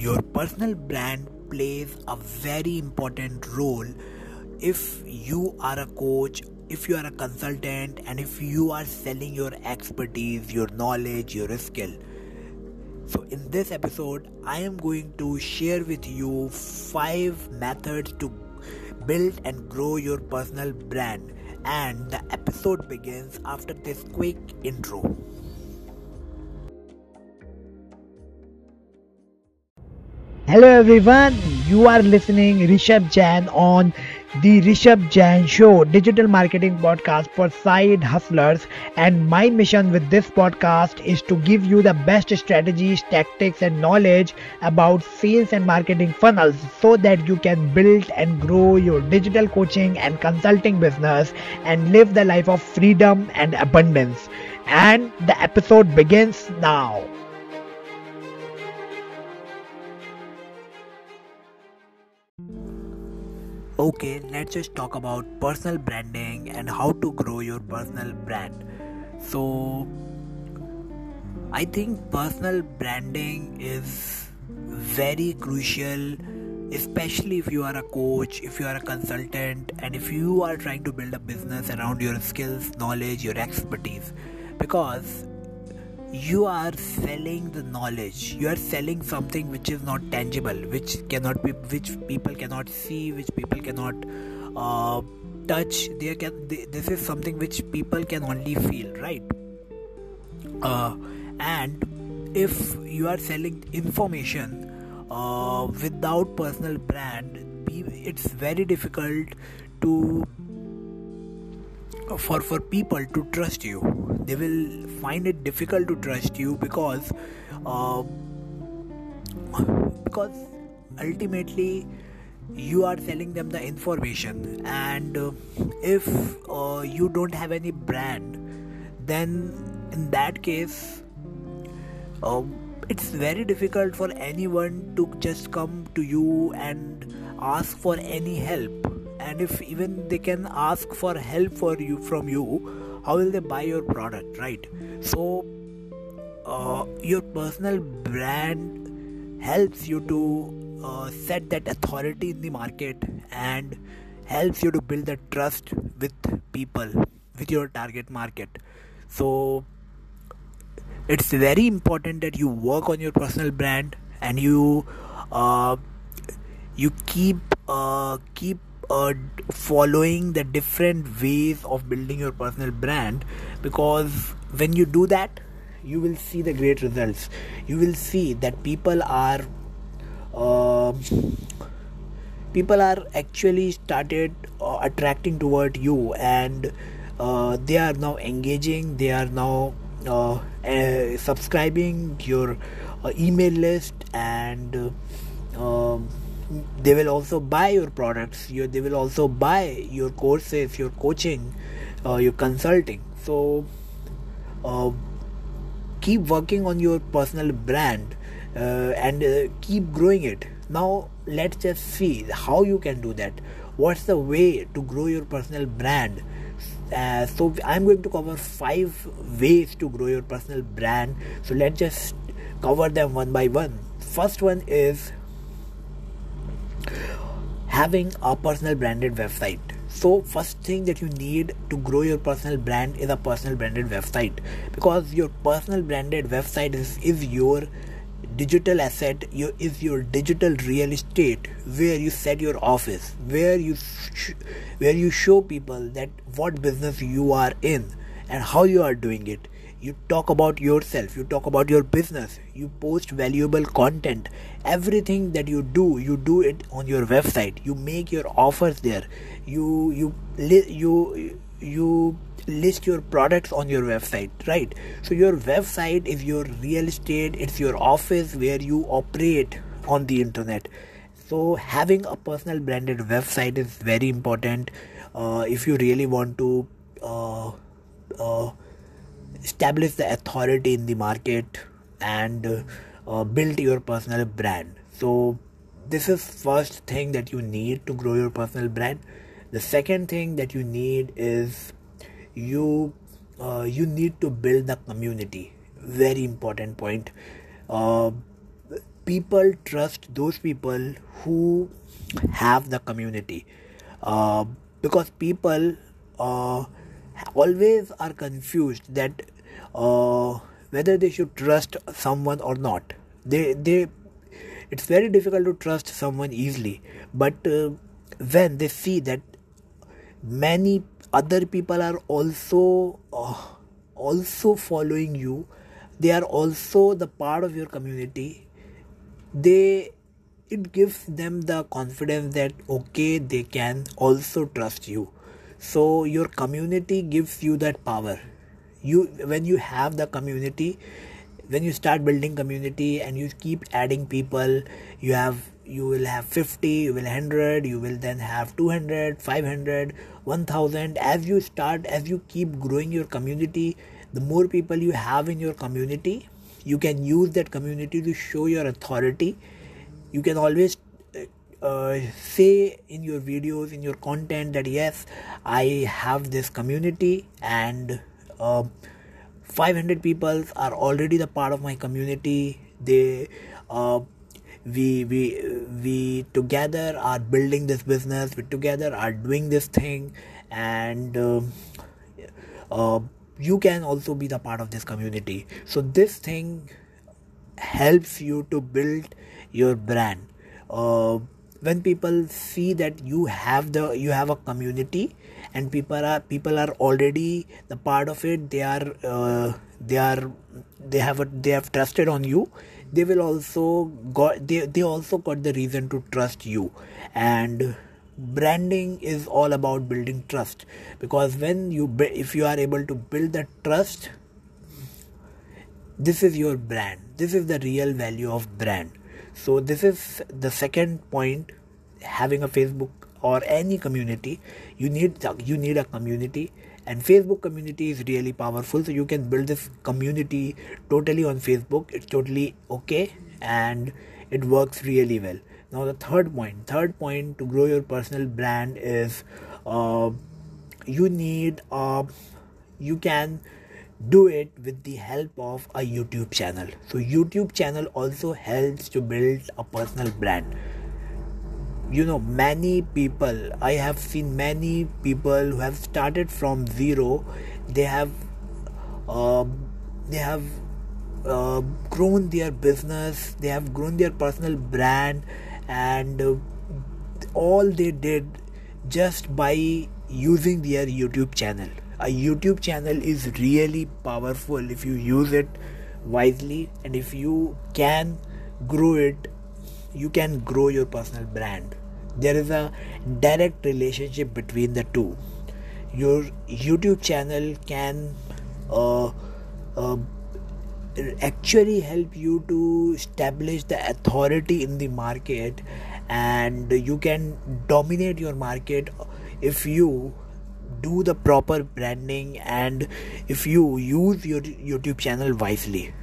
your personal brand plays a very important role. If you are a coach if you are a consultant and if you are selling your expertise your knowledge your skill. So in this episode i am going to share with you five methods to build and grow your personal brand. And the episode begins after this quick intro Hello everyone, you are listening Rishabh Jain on the Rishabh Jain Show, digital marketing podcast for side hustlers. And my mission with this podcast is to give you the best strategies, tactics, and knowledge about sales and marketing funnels so that you can build and grow your digital coaching and consulting business and live the life of freedom and abundance. And the episode begins now. Okay, let's just talk about personal branding and how to grow your personal brand. So, I think personal branding is very crucial, especially if you are a coach, if you are a consultant, and if you are trying to build a business around your skills, knowledge, your expertise. Because you are selling the knowledge. You are selling something which is not tangible which cannot be which people cannot see which people cannot uh, touch. They can they, this is something which people can only feel right? Uh, and if you are selling information uh, without personal brand it's very difficult to for for people to trust you they will find it difficult to trust you because uh, because ultimately you are selling them the information. And uh, if uh, you don't have any brand then in that case um, it's very difficult for anyone to just come to you and ask for any help. And if even they can ask for help for you from you how will they buy your product right? So uh, your personal brand helps you to uh, set that authority in the market and helps you to build the trust with people with your target market. So it's very important that you work on your personal brand and you uh, you keep uh, keep uh, following the different ways of building your personal brand because when you do that you will see the great results. You will see that people are uh, people are actually started uh, attracting toward you and uh, they are now engaging they are now uh, uh, subscribing your uh, email list and um, they will also buy your products. You, they will also buy your courses your coaching uh, your consulting. So uh, keep working on your personal brand uh, and uh, keep growing it. Now let's just see how you can do that. What's the way to grow your personal brand? Uh, so i'm going to cover five ways to grow your personal brand. So let's just cover them one by one. First one is having a personal branded website. So first thing that you need to grow your personal brand is a personal branded website. Because your personal branded website is, is your digital asset your, is your digital real estate where you set your office where you sh- where you show people that what business you are in and how you are doing it you talk about yourself you talk about your business you post valuable content. Everything that you do you do it on your website. You make your offers there. You you you you list your products on your website right? So your website is your real estate it's your office where you operate on the internet. So having a personal branded website is very important. Uh, if you really want to uh, uh, establish the authority in the market and uh, build your personal brand. So this is first thing that you need to grow your personal brand. The second thing that you need is you uh, you need to build the community. Very important point. Uh, people trust those people who have the community. Uh, because people uh, always are confused that uh, whether they should trust someone or not. They they it's very difficult to trust someone easily. But uh, when they see that many other people are also uh, also following you they are also the part of your community they it gives them the confidence that okay they can also trust you so your community gives you that power. You when you have the community when you start building community and you keep adding people you have you will have 50 you will 100 you will then have 200 500 1000 as you start as you keep growing your community the more people you have in your community you can use that community to show your authority. You can always uh, say in your videos in your content that yes i have this community and uh, 500 people are already the part of my community. They uh, we we we together are building this business. We together are doing this thing. And uh, uh, you can also be the part of this community. So this thing helps you to build your brand. Uh, when people see that you have the you have a community and people are people are already the part of it they are uh, they are they have a, they have trusted on you they will also got they, they also got the reason to trust you. And branding is all about building trust. Because when you if you are able to build that trust this is your brand. This is the real value of brand so this is the second point having a facebook or any community. You need you need a community and facebook community is really powerful. So you can build this community totally on facebook. It's totally okay and it works really well. Now the third point third point to grow your personal brand is uh, you need uh, you can do it with the help of a youtube channel. So youtube channel also helps to build a personal brand. You know many people i have seen many people who have started from zero. They have uh, they have uh, grown their business they have grown their personal brand and uh, all they did just by using their youtube channel a youtube channel is really powerful if you use it wisely and if you can grow it you can grow your personal brand. There is a direct relationship between the two. Your youtube channel can uh, uh, actually help you to establish the authority in the market and you can dominate your market if you do the proper branding and if you use your youtube channel wisely.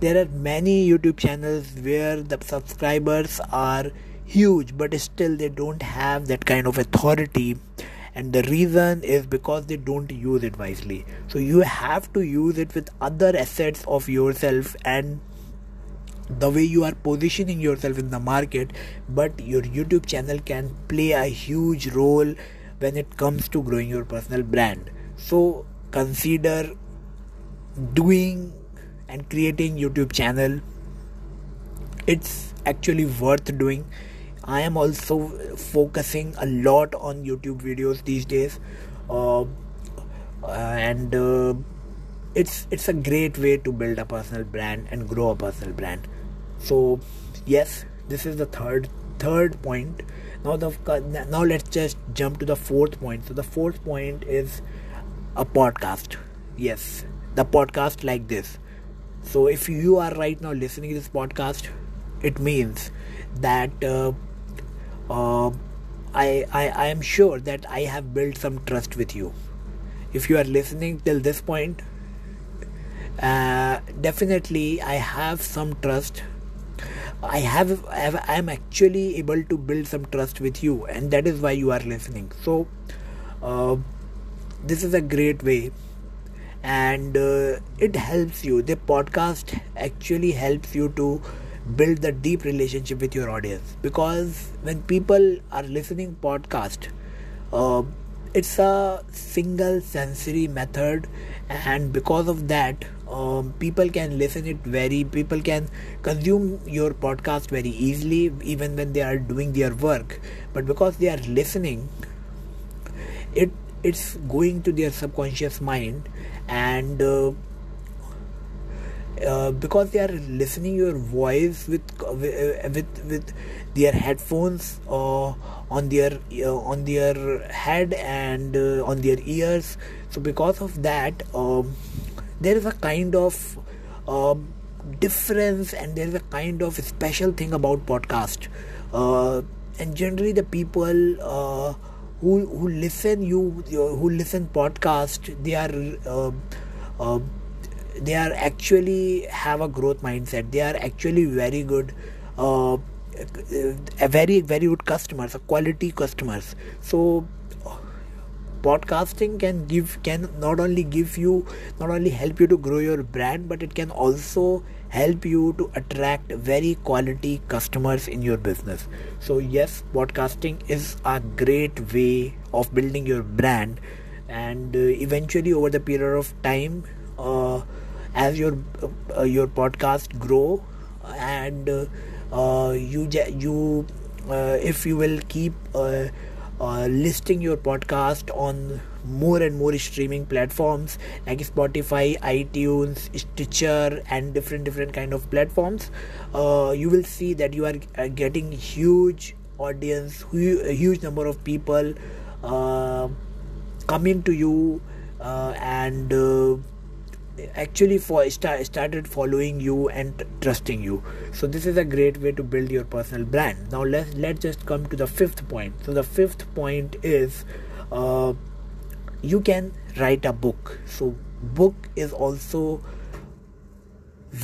There are many youtube channels where the subscribers are huge but still they don't have that kind of authority. And the reason is because they don't use it wisely. So you have to use it with other assets of yourself and the way you are positioning yourself in the market. But your youtube channel can play a huge role when it comes to growing your personal brand so consider doing and creating youtube channel it's actually worth doing I am also focusing a lot on YouTube videos these days, uh, and uh, it's it's a great way to build a personal brand and grow a personal brand. So yes, this is the third third point. Now the now let's just jump to the fourth point. So the fourth point is a podcast. Yes, the podcast like this. So if you are right now listening to this podcast, it means that. Uh, uh, I, I I am sure that I have built some trust with you. If you are listening till this point, uh, definitely I have some trust. I have, I have I am actually able to build some trust with you, and that is why you are listening. So, uh, this is a great way, and uh, it helps you. The podcast actually helps you to build the deep relationship with your audience because when people are listening podcast uh, it's a single sensory method and because of that um, people can listen it very people can consume your podcast very easily even when they are doing their work. But because they are listening it it's going to their subconscious mind and uh, uh, because they are listening your voice with uh, with with their headphones uh, on their uh, on their head and uh, on their ears so because of that um, there is a kind of um, difference and there is a kind of special thing about podcast. Uh, and generally the people who who listen you who listen podcast they are they are actually have a growth mindset. They are actually very good uh, a very very good customers a quality customers. So podcasting can give can not only give you not only help you to grow your brand but it can also help you to attract very quality customers in your business. So yes podcasting is a great way of building your brand. And uh, eventually over the period of time uh, as your uh, your podcast grow and uh, you you uh, if you will keep uh, uh, Uh, listing your podcast on more and more streaming platforms like spotify itunes stitcher and different different kind of platforms. Uh, you will see that you are uh, getting huge audience huge number of people coming to you and actually for start, started following you and trusting you. So this is a great way to build your personal brand. Now let's let's just come to the fifth point. So the fifth point is uh, you can write a book. So book is also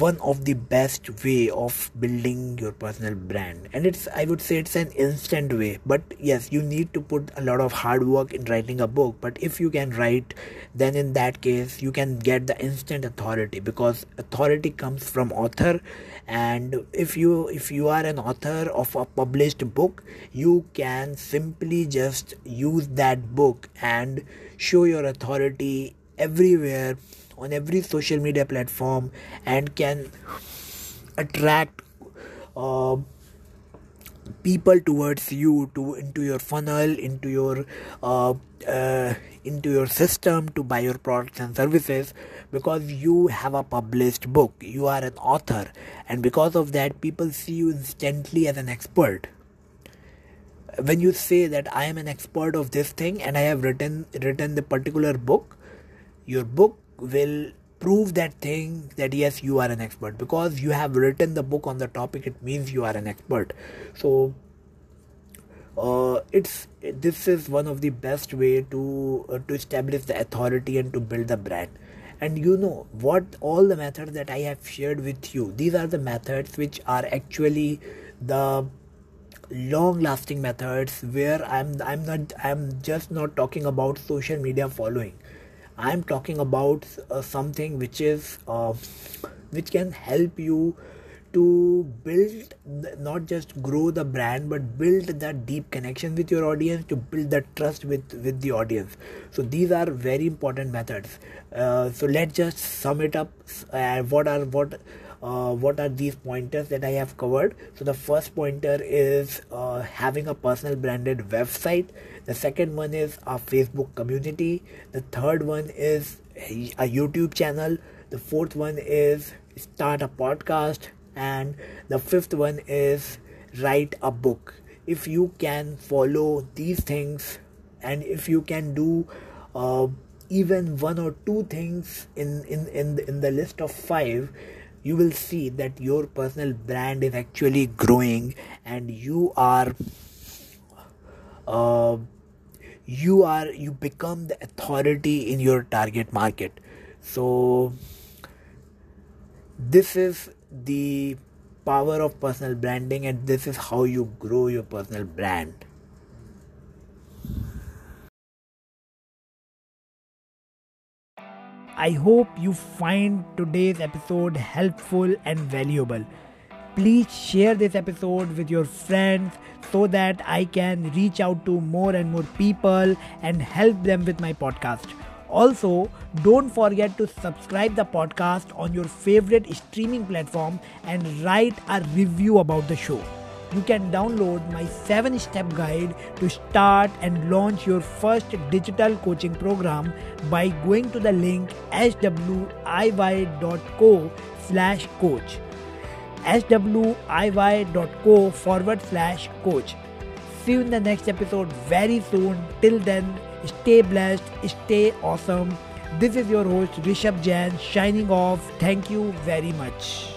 one of the best way of building your personal brand. And it's i would say it's an instant way. But yes you need to put a lot of hard work in writing a book. But if you can write then in that case you can get the instant authority. Because authority comes from author. And if you if you are an author of a published book you can simply just use that book and show your authority everywhere on every social media platform and can attract uh, people towards you to into your funnel into your uh, uh, into your system to buy your products and services because you have a published book. You are an author. And because of that people see you instantly as an expert. When you say that i am an expert of this thing and i have written written the particular book your book will prove that thing that yes you are an expert. Because you have written the book on the topic it means you are an expert. So uh, it's this is one of the best way to uh, to establish the authority and to build the brand. And you know what all the methods that i have shared with you these are the methods which are actually the long lasting methods where i'm i'm not i'm just not talking about social media following i'm talking about uh, something which is uh, which can help you to build not just grow the brand but build that deep connection with your audience to build that trust with with the audience. So these are very important methods. Uh, so let's just sum it up uh, what are what uh, what are these pointers that I have covered. So, the first pointer is uh, having a personal branded website, the second one is a Facebook community, the third one is a YouTube channel, the fourth one is start a podcast, and the fifth one is write a book. If you can follow these things and if you can do uh, even one or two things in, in, in, in the list of five, you will see that your personal brand is actually growing and you are uh, you are you become the authority in your target market so this is the power of personal branding and this is how you grow your personal brand I hope you find today's episode helpful and valuable. Please share this episode with your friends so that I can reach out to more and more people and help them with my podcast. Also, don't forget to subscribe the podcast on your favorite streaming platform and write a review about the show. You can download my 7 step guide to start and launch your first digital coaching program by going to the link swiy.co slash coach swiy.co forward slash coach. See you in the next episode very soon. Till then, stay blessed, stay awesome. This is your host Rishabh Jain signing off. Thank you very much.